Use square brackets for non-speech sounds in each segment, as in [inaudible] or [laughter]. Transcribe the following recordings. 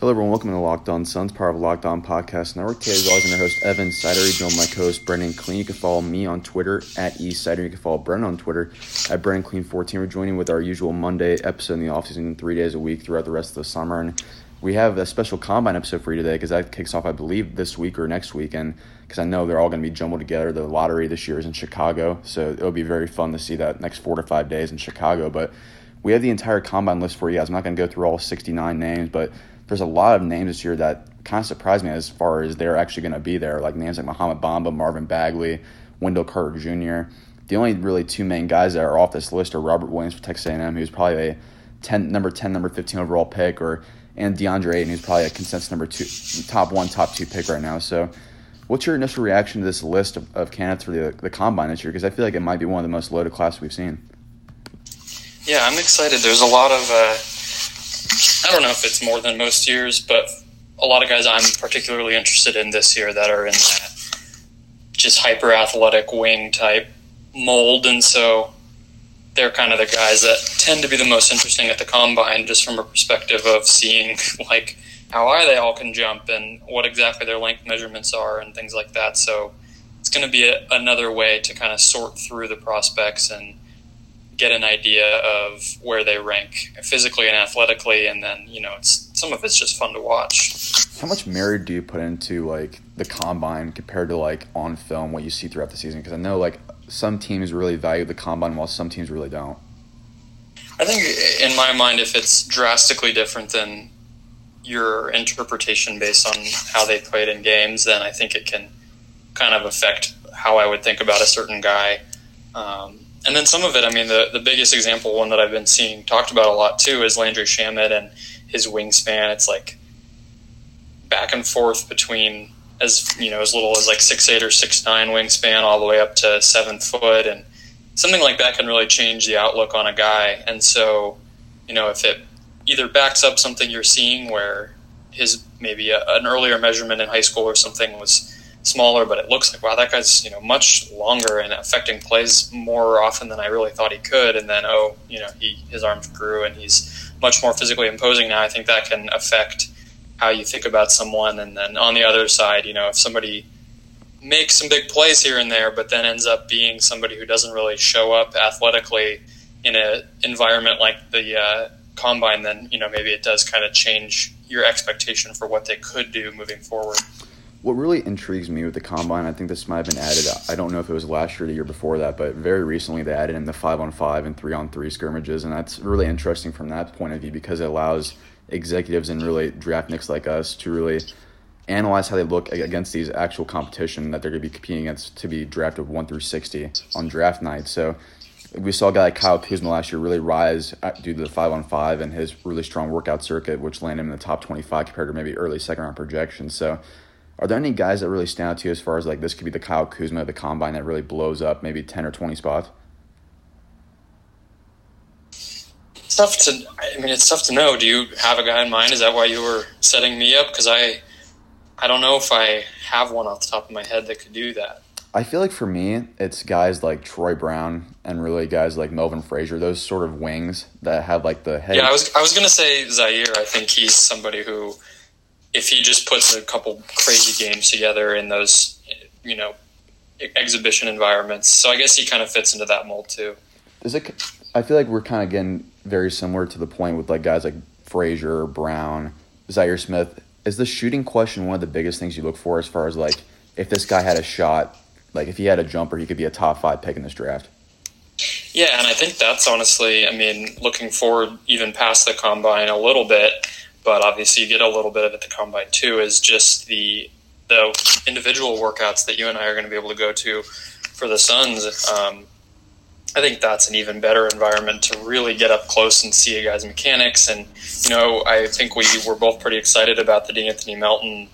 Hello, everyone. Welcome to the Locked On Suns, part of Locked On Podcast Network. Today, as always, I'm your host, Evan Sidery. Joined by my co-host, Brendan Clean. You can follow me on Twitter, at eSider. You can follow Brendan on Twitter, at Brendan Clean14. We're joining with our usual Monday episode in the offseason, three days a week throughout the rest of the summer. And we have a special Combine episode for you today because that kicks off, I believe, this week or next week. And because I know they're all going to be jumbled together. The lottery this year is in Chicago, so it'll be very fun to see that next four to five days in Chicago. But we have the entire Combine list for you guys. I'm not going to go through all 69 names, but – there's a lot of names this year that kind of surprised me as far as they're actually going to be there. Like names like Mohamed Bamba, Marvin Bagley, Wendell Carter Jr. The only really two main guys that are off this list are Robert Williams for Texas A&M, who's probably a 10, number 10, number 15 overall pick, or and DeAndre Ayton, who's probably a consensus number two, top one, top two pick right now. So, what's your initial reaction to this list of, of candidates for the, the combine this year? Because I feel like it might be one of the most loaded classes we've seen. Yeah, I'm excited. There's a lot of uh, I don't know if it's more than most years, but a lot of guys I'm particularly interested in this year that are in that just hyper athletic wing type mold, and so they're kind of the guys that tend to be the most interesting at the combine, just from a perspective of seeing [laughs] like how high they all can jump and what exactly their length measurements are and things like that. So it's going to be a, another way to kind of sort through the prospects and get an idea of where they rank physically and athletically, and then you know, it's some of it's just fun to watch. How much merit do you put into like the combine compared to like on film what you see throughout the season? Because I know like some teams really value the combine while some teams really don't. I think in my mind, if it's drastically different than your interpretation based on how they played in games, then I think it can kind of affect how I would think about a certain guy. Um, and then some of it, I mean, the, the biggest example, one that I've been seeing talked about a lot too, is Landry Shamet and his wingspan. It's like back and forth between as you know as little as like six eight or six nine wingspan, all the way up to seven foot, and something like that can really change the outlook on a guy. And so, you know, if it either backs up something you're seeing where his maybe a, an earlier measurement in high school or something was smaller, but it looks like wow, that guy's you know much longer and affecting plays more often than I really thought he could. And then oh, you know, he his arms grew and he's much more physically imposing now. I think that can affect how you think about someone. And then on the other side, you know, if somebody makes some big plays here and there, but then ends up being somebody who doesn't really show up athletically in an environment like the uh, combine, then you know maybe it does kind of change your expectation for what they could do moving forward. What really intrigues me with the combine, I think this might have been added. I don't know if it was last year or the year before that, but very recently they added in the five on five and three on three scrimmages, and that's really interesting from that point of view because it allows executives and really draft nicks like us to really analyze how they look against these actual competition that they're going to be competing against to be drafted one through sixty on draft night. So we saw a guy like Kyle Kuzma last year really rise uh, due to the five on five and his really strong workout circuit, which landed him in the top twenty five compared to maybe early second round projections. So are there any guys that really stand out to you as far as like this could be the Kyle Kuzma the combine that really blows up maybe 10 or 20 spots? It's tough to, I mean, it's tough to know. Do you have a guy in mind? Is that why you were setting me up? Because I, I don't know if I have one off the top of my head that could do that. I feel like for me, it's guys like Troy Brown and really guys like Melvin Frazier, those sort of wings that have like the head. Yeah, I was I was gonna say Zaire. I think he's somebody who if he just puts a couple crazy games together in those, you know, exhibition environments. So I guess he kind of fits into that mold too. Does it? I feel like we're kind of getting very similar to the point with like guys like Frazier, Brown, Zaire Smith. Is the shooting question one of the biggest things you look for as far as like if this guy had a shot, like if he had a jumper, he could be a top five pick in this draft? Yeah, and I think that's honestly, I mean, looking forward even past the combine a little bit but obviously you get a little bit of it the combine too is just the the individual workouts that you and I are going to be able to go to for the Suns. Um, I think that's an even better environment to really get up close and see a guy's mechanics. And you know, I think we were both pretty excited about the De'Anthony Melton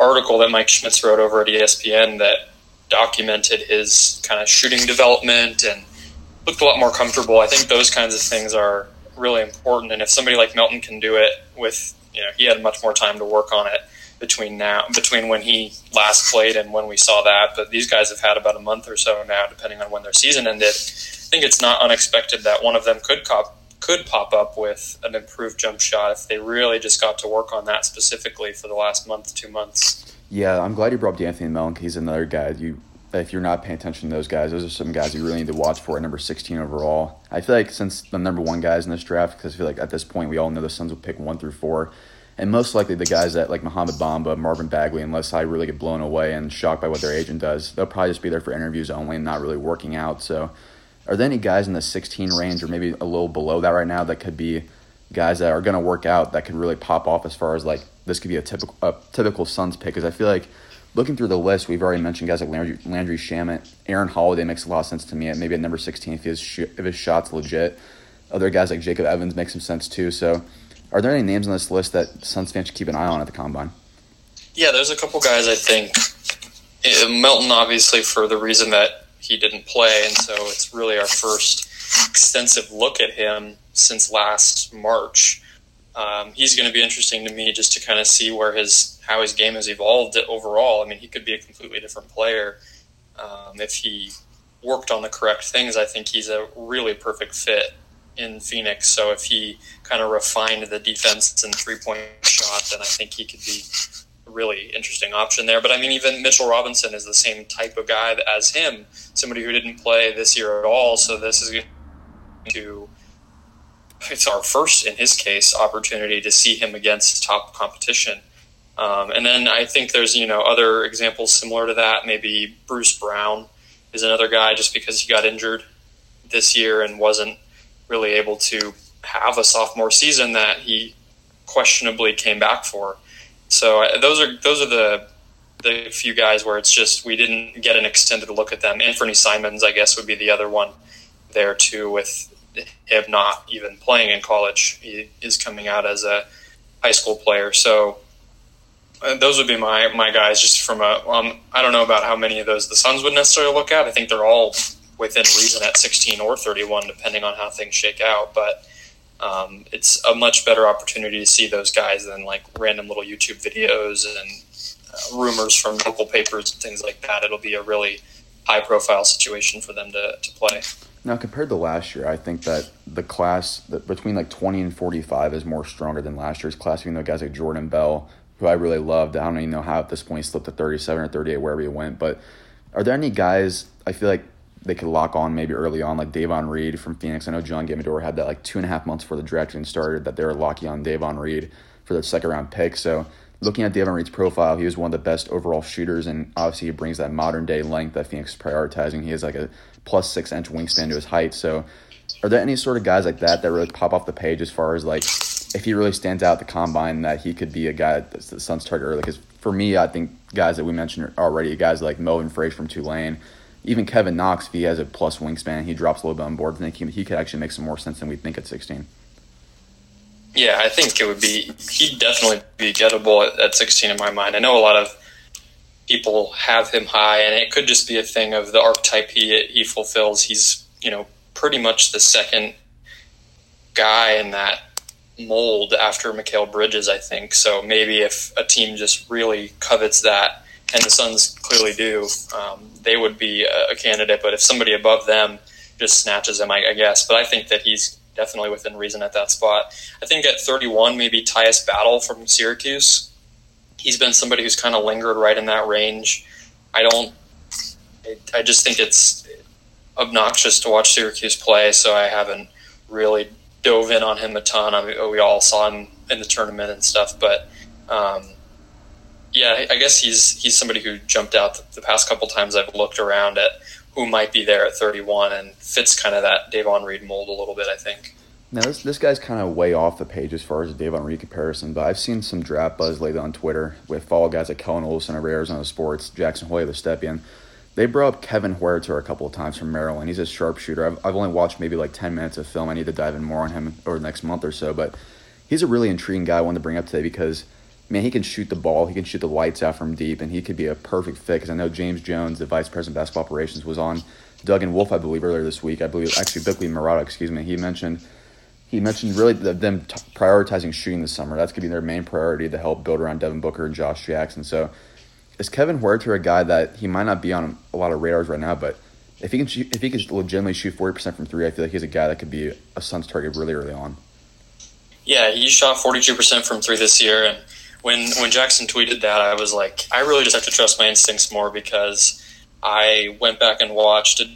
article that Mike Schmitz wrote over at ESPN that documented his kind of shooting development and looked a lot more comfortable. I think those kinds of things are really important. And if somebody like Melton can do it with you know he had much more time to work on it between now between when he last played and when we saw that. But these guys have had about a month or so now, depending on when their season ended. I think it's not unexpected that one of them could cop, could pop up with an improved jump shot if they really just got to work on that specifically for the last month, two months. Yeah, I'm glad you brought up Anthony Melton. He's another guy you if you're not paying attention to those guys, those are some guys you really need to watch for at number 16 overall. I feel like since the number one guys in this draft, because I feel like at this point we all know the Suns will pick one through four, and most likely the guys that like Mohamed Bamba, Marvin Bagley, unless I really get blown away and shocked by what their agent does, they'll probably just be there for interviews only and not really working out. So, are there any guys in the 16 range or maybe a little below that right now that could be guys that are going to work out that could really pop off as far as like this could be a typical a typical Suns pick? Because I feel like looking through the list, we've already mentioned guys like Landry, Landry Shamet, Aaron Holiday makes a lot of sense to me. Maybe at number 16 if his sh- if his shot's legit. Other guys like Jacob Evans make some sense too. So are there any names on this list that Suns fans should keep an eye on at the combine? Yeah, there's a couple guys I think. Uh, Melton, obviously, for the reason that he didn't play, and so it's really our first extensive look at him since last March. Um, he's going to be interesting to me just to kind of see where his how his game has evolved overall. I mean, he could be a completely different player um, if he worked on the correct things. I think he's a really perfect fit in Phoenix. So if he kind of refined the defense and three point shot, then I think he could be a really interesting option there. But I mean, even Mitchell Robinson is the same type of guy as him, somebody who didn't play this year at all. So this is going to it's our first, in his case, opportunity to see him against top competition. Um, and then I think there's you know other examples similar to that. Maybe Bruce Brown is another guy just because he got injured this year and wasn't really able to have a sophomore season that he questionably came back for. So uh, those are those are the the few guys where it's just we didn't get an extended look at them. Anthony Simons, I guess, would be the other one there too. With him not even playing in college, he is coming out as a high school player. So uh, those would be my my guys. Just from a um, I don't know about how many of those the Suns would necessarily look at. I think they're all within reason at 16 or 31, depending on how things shake out. But um, it's a much better opportunity to see those guys than like random little YouTube videos and uh, rumors from local papers and things like that. It'll be a really high profile situation for them to, to play. Now, compared to last year, I think that the class that between like 20 and 45 is more stronger than last year's class, even though guys like Jordan Bell, who I really loved, I don't even know how at this point he slipped to 37 or 38, wherever he went. But are there any guys I feel like they could lock on maybe early on, like Davon Reed from Phoenix. I know John Gambadoro had that like two and a half months before the draft even started that they were locking on Davon Reed for their second round pick. So looking at Davon Reed's profile, he was one of the best overall shooters, and obviously he brings that modern day length that Phoenix is prioritizing. He has like a plus six inch wingspan to his height. So are there any sort of guys like that that really pop off the page as far as like if he really stands out the combine that he could be a guy that the Suns target early? Because for me, I think guys that we mentioned already, guys like Melvin Frazier from Tulane even Kevin Knox, if he has a plus wingspan, he drops a little bit on board. I think he, he could actually make some more sense than we think at 16. Yeah, I think it would be, he'd definitely be gettable at, at 16 in my mind. I know a lot of people have him high, and it could just be a thing of the archetype he, he fulfills. He's, you know, pretty much the second guy in that mold after Mikal Bridges, I think. So maybe if a team just really covets that, and the Suns clearly do, um, they would be a, a, candidate. But if somebody above them just snatches him, I, I, guess. But I think that he's definitely within reason at that spot. I think at 31, maybe Tyus Battle from Syracuse. He's been somebody who's kind of lingered right in that range. I don't. I just think it's obnoxious to watch Syracuse play, so I haven't really dove in on him a ton. I mean, we all saw him in the tournament and stuff, but um, yeah, I guess he's he's somebody who jumped out the, past couple times I've looked around at who might be there at 31 and fits kind of that Davon Reed mold a little bit. I think. Now this this guy's kind of way off the page as far as the Davon Reed comparison, but I've seen some draft buzz lately on Twitter with follow guys like Kellan Olson of Arizona Sports, Jackson Hoy of the Stepien. They brought up Kevin Huerter a couple of times from Maryland. He's a sharpshooter. I've, I've only watched maybe like 10 minutes of film. I need to dive in more on him over the next month or so, but he's a really intriguing guy I wanted to bring up today because – man, he can shoot the ball. He can shoot the lights out from deep, and he could be a perfect fit. Because I know James Jones, the vice president of basketball operations, was on Doug and Wolf, I believe, earlier this week. I believe actually Bickley Marotta, excuse me. He mentioned he mentioned really them t- prioritizing shooting this summer. That's going to be their main priority to help build around Devin Booker and Josh Jackson. So is Kevin Huerter a guy that he might not be on a lot of radars right now, but if he can shoot, if he could legitimately shoot forty percent from three, I feel like he's a guy that could be a Suns target really early on. Yeah, he shot forty two percent from three this year, and when when Jackson tweeted that, I was like, I really just have to trust my instincts more because I went back and watched a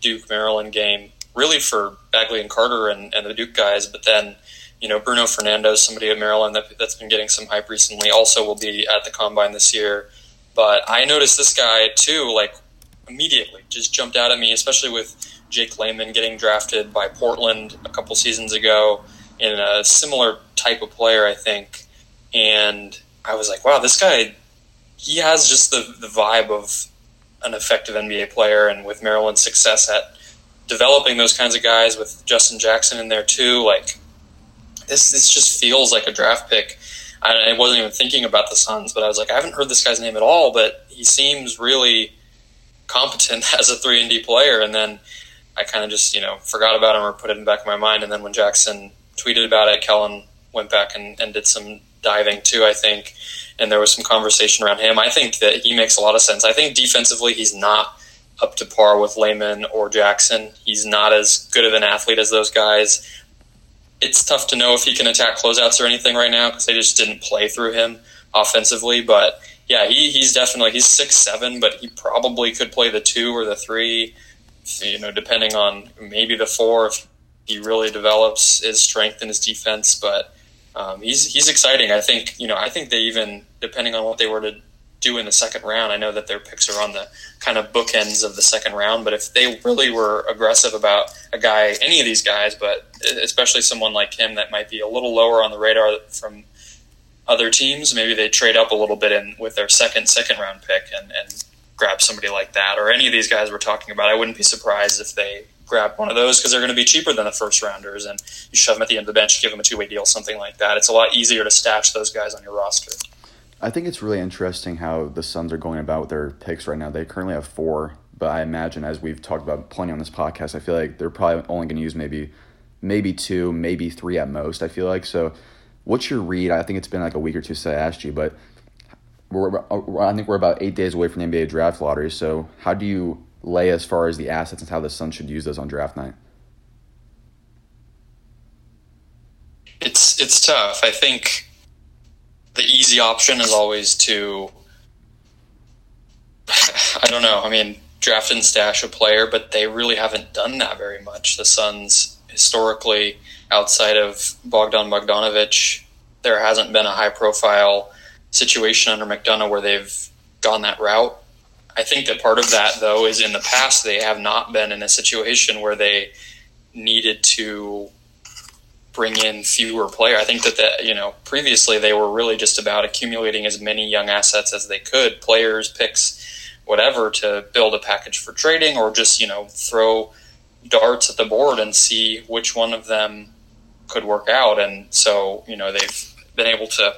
Duke Maryland game, really for Bagley and Carter and, and the Duke guys, but then you know Bruno Fernando, somebody at Maryland that, that's been getting some hype recently, also will be at the combine this year. But I noticed this guy too, like immediately, just jumped out at me, especially with Jake Layman getting drafted by Portland a couple seasons ago in a similar type of player, I think. And I was like, wow, this guy, he has just the, the vibe of an effective NBA player. And with Maryland's success at developing those kinds of guys with Justin Jackson in there too, like this, this just feels like a draft pick. I, I wasn't even thinking about the Suns, but I was like, I haven't heard this guy's name at all, but he seems really competent [laughs] as a three and D player. And then I kind of just you know forgot about him or put it in the back of my mind. And then when Jackson tweeted about it, Kellan went back and, and did some diving too. I think, and there was some conversation around him. I think that he makes a lot of sense. I think defensively he's not up to par with Layman or Jackson. He's not as good of an athlete as those guys. It's tough to know if he can attack closeouts or anything right now because they just didn't play through him offensively. But yeah, he, he's definitely he's six seven, but he probably could play the two or the three. You know, depending on maybe the four if he really develops his strength and his defense. But um, he's he's exciting. I think you know I think they even depending on what they were to do in the second round. I know that their picks are on the kind of bookends of the second round, but if they really were aggressive about a guy, any of these guys, but especially someone like him that might be a little lower on the radar from other teams, maybe they trade up a little bit in with their second second round pick and, and grab somebody like that or any of these guys we're talking about. I wouldn't be surprised if they grab one of those because they're going to be cheaper than the first rounders and you shove them at the end of the bench, give them a two way deal, something like that. It's a lot easier to stash those guys on your roster. I think it's really interesting how the Suns are going about their picks right now. They currently have four, but I imagine as we've talked about plenty on this podcast, I feel like they're probably only going to use maybe maybe two, maybe three at most. I feel like so. What's your read? I think it's been like a week or two since I asked you, but we're I think we're about eight days away from the NBA draft lottery. So how do you lay as far as the assets and how the Suns should use those on draft night? It's it's tough. I think the easy option is always to [laughs] I don't know. I mean, draft and stash a player, but they really haven't done that very much. The Suns historically, outside of Bogdan Bogdanovic, there hasn't been a high profile situation under McDonough where they've gone that route. I think that part of that, though, is in the past they have not been in a situation where they needed to bring in fewer players. I think that the, you know previously they were really just about accumulating as many young assets as they could, players, picks, whatever, to build a package for trading, or just you know throw darts at the board and see which one of them could work out. And so you know they've been able to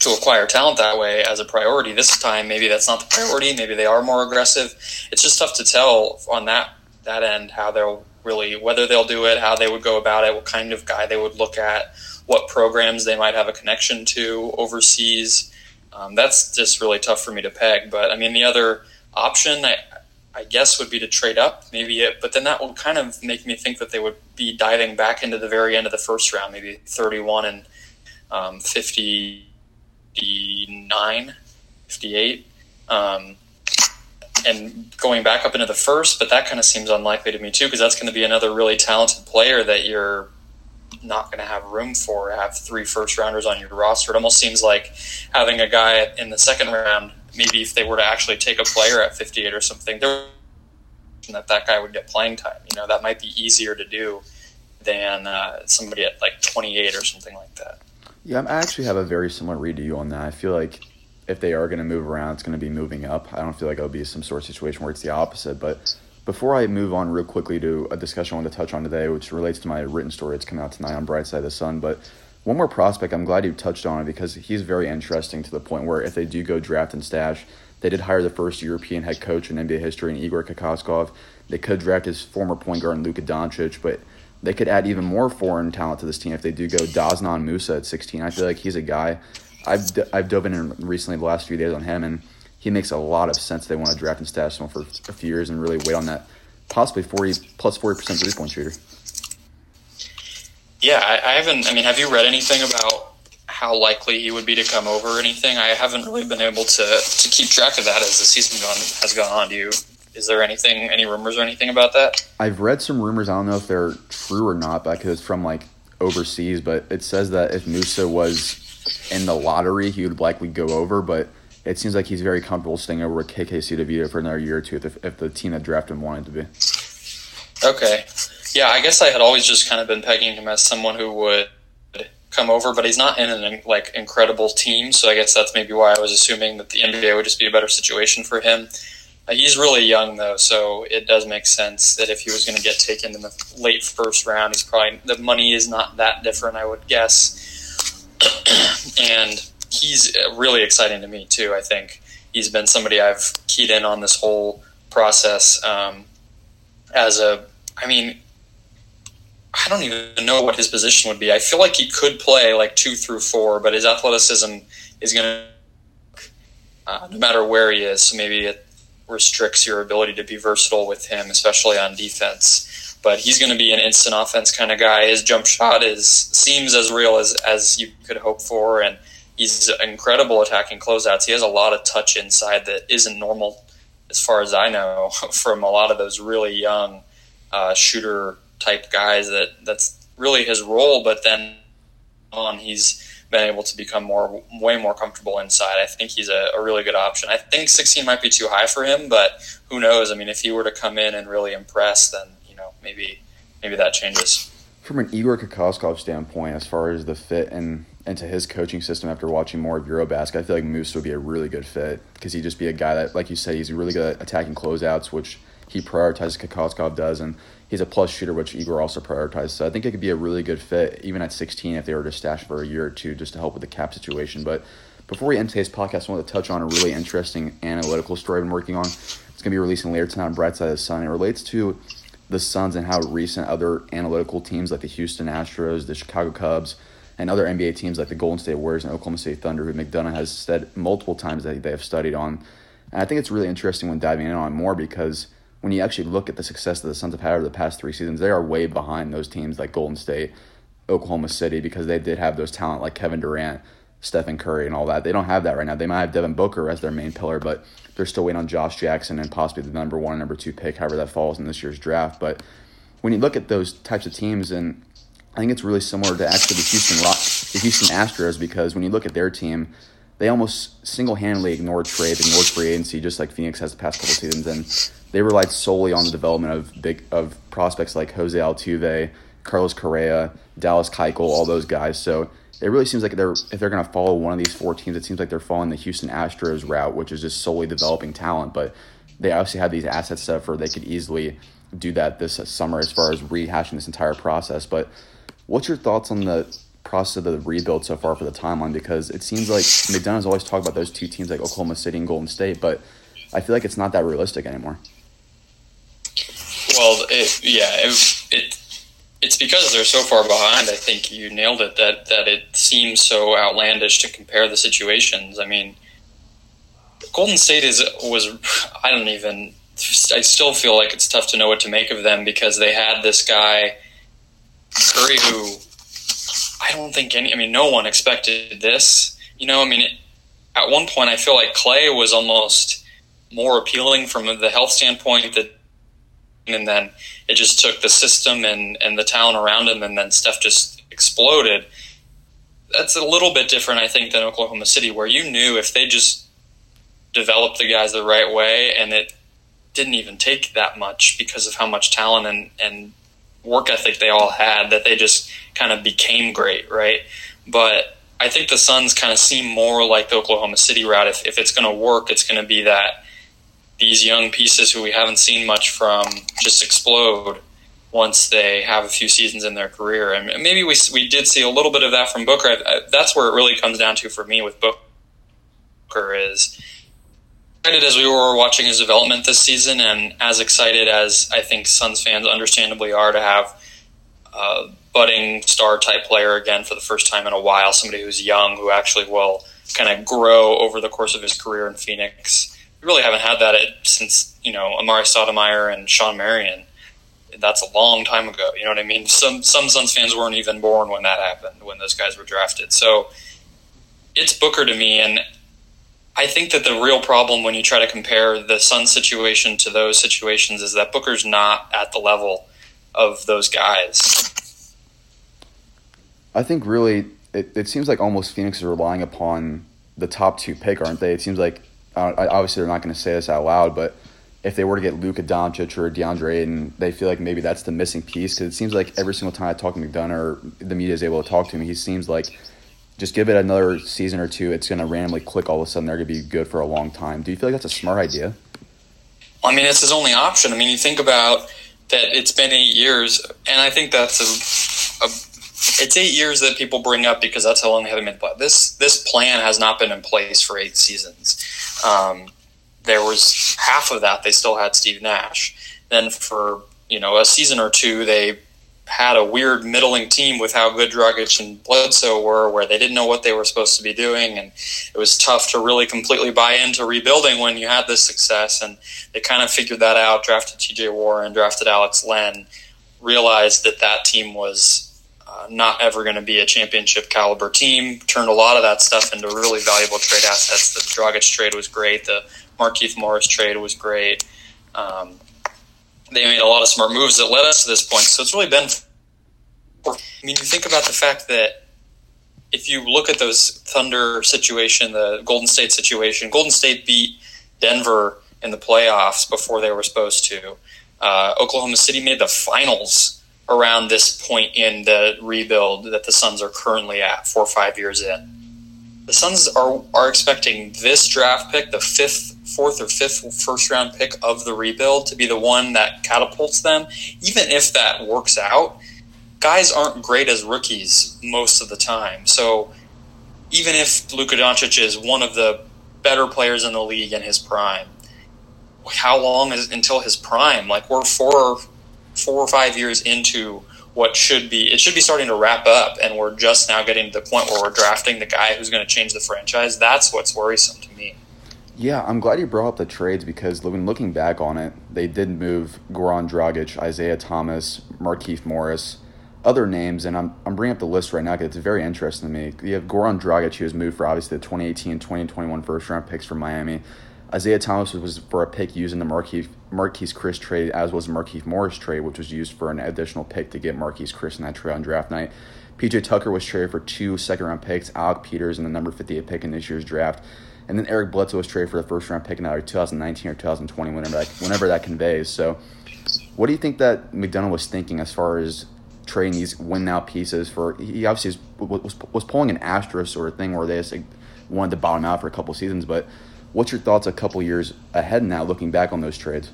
to acquire talent that way as a priority. This time, maybe that's not the priority. Maybe they are more aggressive. It's just tough to tell on that that end how they'll really whether they'll do it, how they would go about it, what kind of guy they would look at, what programs they might have a connection to overseas. Um, that's just really tough for me to peg. But I mean, the other option, I, I guess, would be to trade up, maybe it, but then that would kind of make me think that they would be diving back into the very end of the first round, maybe 31 and um, 59, 58. Um, and going back up into the first, but that kind of seems unlikely to me too, because that's going to be another really talented player that you're not going to have room for. Have three first rounders on your roster. It almost seems like having a guy in the second round. Maybe if they were to actually take a player at 58 or something, that that guy would get playing time. You know, that might be easier to do than uh, somebody at like 28 or something like that. Yeah, I actually have a very similar read to you on that. I feel like if they are going to move around, it's going to be moving up. I don't feel like it'll be some sort of situation where it's the opposite. But before I move on real quickly to a discussion I want to touch on today, which relates to my written story, it's coming out tonight on Bright Side of the Sun. But one more prospect, I'm glad you touched on it because he's very interesting to the point where if they do go draft and stash, they did hire the first European head coach in NBA history, in Igor Kokoskov. They could draft his former point guard, Luka Doncic, but they could add even more foreign talent to this team if they do go Dzanan Musa at 16. I feel like he's a guy I've d- I've dove in recently the last few days on him, and he makes a lot of sense. They want to draft and stash him for a few years and really wait on that possibly 40 plus 40% three point shooter. Yeah, I, I, haven't. I mean, have you read anything about how likely he would be to come over or anything? I haven't really been able to, to keep track of that as the season gone, has gone on. Do you? Is there anything, any rumors or anything about that? I've read some rumors. I don't know if they're true or not because it's from like overseas, but it says that if Musa was in the lottery, he would likely go over. But it seems like he's very comfortable staying over with KK Cedevita for another year or two if, if the team that drafted him wanted to be. Okay. Yeah, I guess I had always just kind of been pegging him as someone who would come over, but he's not in an like incredible team, so I guess that's maybe why I was assuming that the NBA would just be a better situation for him. He's really young though, so it does make sense that if he was going to get taken in the late first round, he's probably the money is not that different, I would guess. [clears throat] and he's uh, really exciting to me too. I think he's been somebody I've keyed in on this whole process um, as a. I mean, I don't even know what his position would be. I feel like he could play like two through four, but his athleticism is going to, uh, no matter where he is. So maybe it restricts your ability to be versatile with him, especially on defense. But he's going to be an instant offense kind of guy. His jump shot is seems as real as as you could hope for, and he's incredible attacking closeouts. He has a lot of touch inside that isn't normal, as far as I know, [laughs] from a lot of those really young uh, shooter type guys. That that's really his role. But then on, he's been able to become more, way more comfortable inside. I think he's a, a really good option. I think 16 might be too high for him, but who knows? I mean, if he were to come in and really impress, then you know maybe maybe that changes. From an Igor Kokoskov standpoint, as far as the fit and into his coaching system after watching more of Eurobasket, I feel like Moose would be a really good fit because he'd just be a guy that, like you said, he's really good at attacking closeouts, which he prioritizes. Kokoskov does, and he's a plus shooter, which Igor also prioritizes. So I think it could be a really good fit, even at 16, if they were to stash for a year or two, just to help with the cap situation. But before we end today's podcast, I want to touch on a really interesting analytical story I've been working on. It's going to be releasing later tonight on Bright Side of the Sun. It relates to the Suns and how recent other analytical teams like the Houston Astros, the Chicago Cubs, and other NBA teams like the Golden State Warriors and Oklahoma State Thunder, who McDonough has said multiple times that they have studied on. And I think it's really interesting when diving in on more because when you actually look at the success that the Suns have had over the past three seasons, they are way behind those teams like Golden State, Oklahoma City, because they did have those talent like Kevin Durant, Stephen Curry, and all that. They don't have that right now. They might have Devin Booker as their main pillar, but they're still waiting on Josh Jackson and possibly the number one number two pick, however that falls in this year's draft. But when you look at those types of teams and I think it's really similar to actually the Houston the Houston Astros because when you look at their team, they almost single-handedly ignored trades, ignored free agency, just like Phoenix has the past couple seasons, and they relied solely on the development of big of prospects like Jose Altuve, Carlos Correa, Dallas Keuchel, all those guys. So it really seems like they're if they're going to follow one of these four teams, it seems like they're following the Houston Astros route, which is just solely developing talent. But they obviously have these assets set where they could easily do that this summer as far as rehashing this entire process. But What's your thoughts on the process of the rebuild so far for the timeline? Because it seems like McDonough's always talked about those two teams like Oklahoma City and Golden State, but I feel like it's not that realistic anymore. Well, it, yeah, it, it it's because they're so far behind. I think you nailed it. That that it seems so outlandish to compare the situations. I mean, Golden State is was I don't even. I still feel like it's tough to know what to make of them because they had this guy Curry, who I don't think any, I mean, no one expected this. You know, I mean, it, at one point, I feel like Clay was almost more appealing from the health standpoint that, and then it just took the system and, and the talent around him, and then Steph just exploded. That's a little bit different, I think, than Oklahoma City, where you knew if they just developed the guys the right way, and it didn't even take that much because of how much talent and, and work ethic they all had that they just kind of became great, right? But I think the Suns kind of seem more like the Oklahoma City route. If, if it's going to work, it's going to be that these young pieces who we haven't seen much from just explode once they have a few seasons in their career. And maybe we, we did see a little bit of that from Booker. I, I, that's where it really comes down to for me with Booker is excited as we were watching his development this season, and as excited as I think Suns fans understandably are to have a budding star type player again for the first time in a while, somebody who's young who actually will kind of grow over the course of his career in Phoenix. Really haven't had that since you know Amar'e Stoudemire and Shawn Marion. That's a long time ago. You know what I mean? Some some Suns fans weren't even born when that happened when those guys were drafted. So it's Booker to me, and I think that the real problem when you try to compare the Sun situation to those situations is that Booker's not at the level of those guys. I think really it, it seems like almost Phoenix is relying upon the top two pick, aren't they? It seems like uh, obviously they're not going to say this out loud, but if they were to get Luka Doncic or DeAndre Ayton, they feel like maybe that's the missing piece because it seems like every single time I talk to McDonough or the media is able to talk to him, he seems like just give it another season or two, it's going to randomly click all of a sudden. They're going to be good for a long time. Do you feel like that's a smart idea? I mean, it's his only option. I mean, you think about that it's been eight years, and I think that's a, a it's eight years that people bring up because that's how long they haven't been played. This this plan has not been in place for eight seasons. Um, there was half of that they still had Steve Nash. Then for you know a season or two they had a weird middling team with how good Dragic and Bledsoe were, where they didn't know what they were supposed to be doing, and it was tough to really completely buy into rebuilding when you had this success. And they kind of figured that out. Drafted T.J. Warren, drafted Alex Len, realized that that team was uh, not ever going to be a championship caliber team. Turned a lot of that stuff into really valuable trade assets. The Dragic trade was great. The Markieff Morris trade was great. Um, they made a lot of smart moves that led us to this point. So it's really been. I mean, you think about the fact that if you look at those Thunder situation, the Golden State situation, Golden State beat Denver in the playoffs before they were supposed to. Uh, Oklahoma City made the finals around this point in the rebuild that the Suns are currently at, four or five years in. The Suns are are expecting this draft pick, the fifth, fourth or fifth first round pick of the rebuild, to be the one that catapults them. Even if that works out, guys aren't great as rookies most of the time. So even if Luka Doncic is one of the better players in the league in his prime, how long is until his prime? Like we're four four or five years into what should be it should be starting to wrap up and we're just now getting to the point where we're drafting the guy who's going to change the franchise that's what's worrisome to me. Yeah i'm glad you brought up the trades because when looking back on it they did move goran dragic isaiah thomas markieff morris other names and i'm, I'm bringing up the list right now because it's very interesting to me. You have goran dragic who was moved for obviously the 2018 and 2021 first round picks from miami Isaiah Thomas was for a pick using the Marquese, Marquese Chriss trade, as was the Markieff Morris trade, which was used for an additional pick to get Marquese Chriss in that trade on draft night. PJ Tucker was traded for two second round picks, Alec Peters, and the number 58 pick in this year's draft. And then Eric Bledsoe was traded for the first round pick in either 2019 or 2020, whenever that, whenever that conveys. So, what do you think that McDonough was thinking as far as trading these win now pieces for? He obviously was, was, was pulling an asterisk sort of thing where they just like, wanted to bottom out for a couple seasons, but What's your thoughts a couple years ahead now, looking back on those trades?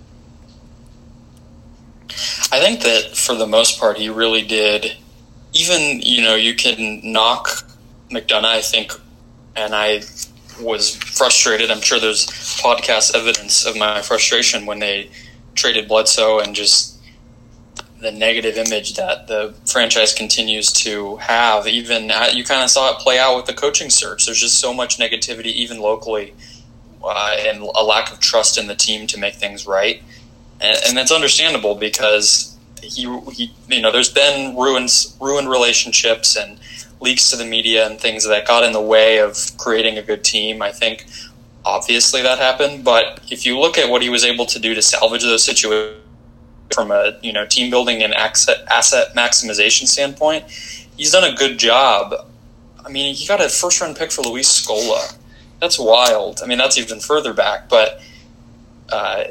I think that for the most part, he really did. Even you know, you can knock McDonough. I think, and I was frustrated. I'm sure there's podcast evidence of my frustration when they traded Bledsoe and just the negative image that the franchise continues to have. Even you kind of saw it play out with the coaching search. There's just so much negativity, even locally, uh, and a lack of trust in the team to make things right, and, and that's understandable because he, he, you know, there's been ruins, ruined relationships and leaks to the media and things that got in the way of creating a good team. I think obviously that happened, but if you look at what he was able to do to salvage those situations from a you know team building and asset asset maximization standpoint, he's done a good job. I mean, he got a first round pick for Luis Scola that's wild. I mean, that's even further back, but uh,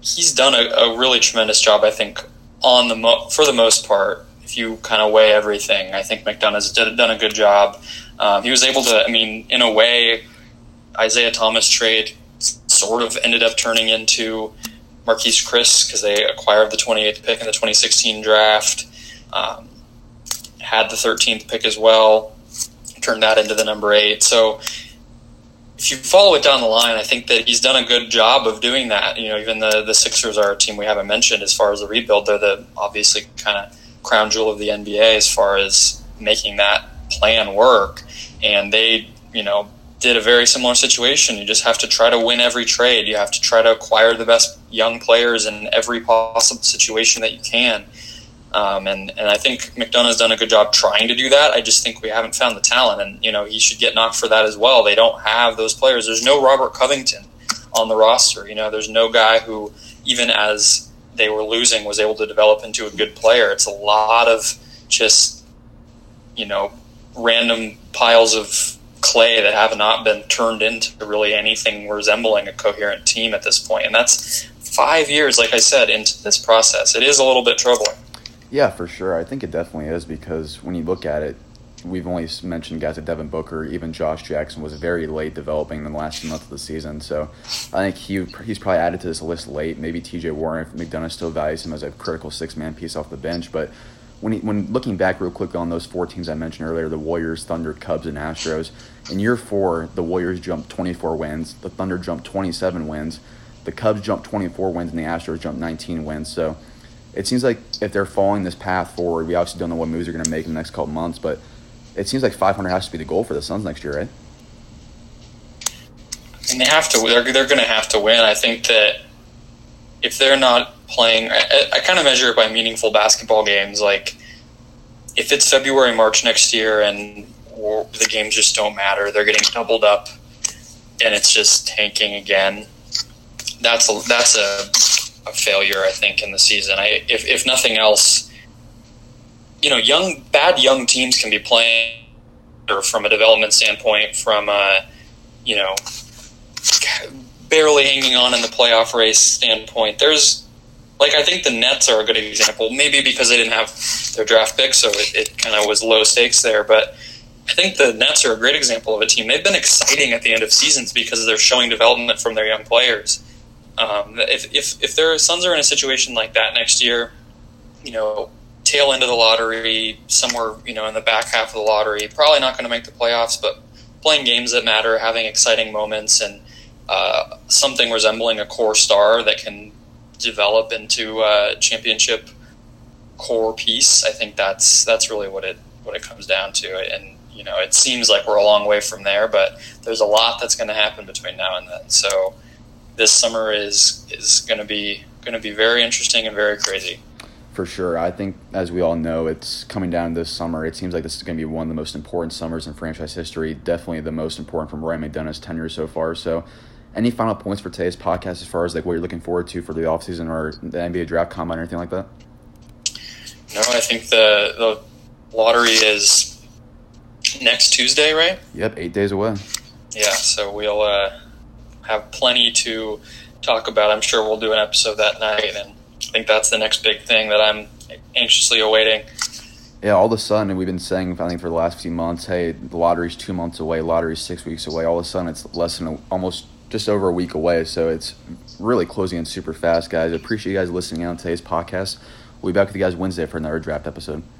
he's done a, a, really tremendous job. I think on the mo- for the most part, if you kind of weigh everything, I think McDonough's did, done a good job. Um, he was able to. I mean, in a way, Isaiah Thomas trade sort of ended up turning into Marquese Chriss because they acquired the 28th pick in the 2016 draft. Um, had the 13th pick as well, turned that into the number eight. So if you follow it down the line, I think that he's done a good job of doing that. You know, even the the Sixers are a team we haven't mentioned as far as the rebuild. They're the obviously kind of crown jewel of the NBA as far as making that plan work. And they, you know, did a very similar situation. You just have to try to win every trade. You have to try to acquire the best young players in every possible situation that you can. Um, and and I think McDonough's done a good job trying to do that. I just think we haven't found the talent, and you know he should get knocked for that as well. They don't have those players. There's no Robert Covington on the roster. You know, there's no guy who even as they were losing was able to develop into a good player. It's a lot of just you know random piles of clay that have not been turned into really anything resembling a coherent team at this point. And that's five years, like I said, into this process. It is a little bit troubling. Yeah, for sure. I think it definitely is because when you look at it, we've only mentioned guys like Devin Booker, even Josh Jackson was very late developing in the last month of the season. So I think he he's probably added to this list late. Maybe T.J. Warren, if McDonough still values him as a critical six man piece off the bench, but when, he, when looking back real quick on those four teams I mentioned earlier, the Warriors, Thunder, Cubs, and Astros, in year four, the Warriors jumped 24 wins, the Thunder jumped 27 wins, the Cubs jumped 24 wins, and the Astros jumped 19 wins. So it seems like if they're following this path forward, we obviously don't know what moves they're going to make in the next couple months, but it seems like 500 has to be the goal for the Suns next year, right? And they have to. They're, they're going to have to win. I think that if they're not playing, I, I kind of measure it by meaningful basketball games. Like if it's February, March next year, and the games just don't matter, they're getting doubled up, and it's just tanking again. That's a that's a, a failure, I think, in the season. I if if nothing else, you know, young bad young teams can be playing, or from a development standpoint, from a you know barely hanging on in the playoff race standpoint. There's like I think the Nets are a good example, maybe because they didn't have their draft pick, so it, it kind of was low stakes there. But I think the Nets are a great example of a team. They've been exciting at the end of seasons because they're showing development from their young players. Um, if, if if their sons are in a situation like that next year, you know, tail end of the lottery, somewhere you know in the back half of the lottery, probably not going to make the playoffs, but playing games that matter, having exciting moments, and uh, something resembling a core star that can develop into a championship core piece. I think that's that's really what it what it comes down to. And you know, it seems like we're a long way from there, but there's a lot that's going to happen between now and then. So this summer is is going to be going to be very interesting and very crazy. For sure. I think, as we all know, it's coming down this summer. It seems like this is going to be one of the most important summers in franchise history. Definitely the most important from Ryan McDonough's tenure so far. So any final points for today's podcast as far as like what you're looking forward to for the offseason or the NBA draft combine or anything like that? No, I think the the lottery is next Tuesday, right? Yep, eight days away. Yeah, so we'll uh, have plenty to talk about. I'm sure we'll do an episode that night, and I think that's the next big thing that I'm anxiously awaiting. Yeah, all of a sudden, we've been saying, I think, for the last few months, hey, the lottery's two months away, lottery's six weeks away. All of a sudden, it's less than a, almost just over a week away. So it's really closing in super fast, guys. I appreciate you guys listening in on today's podcast. We'll be back with you guys Wednesday for another draft episode.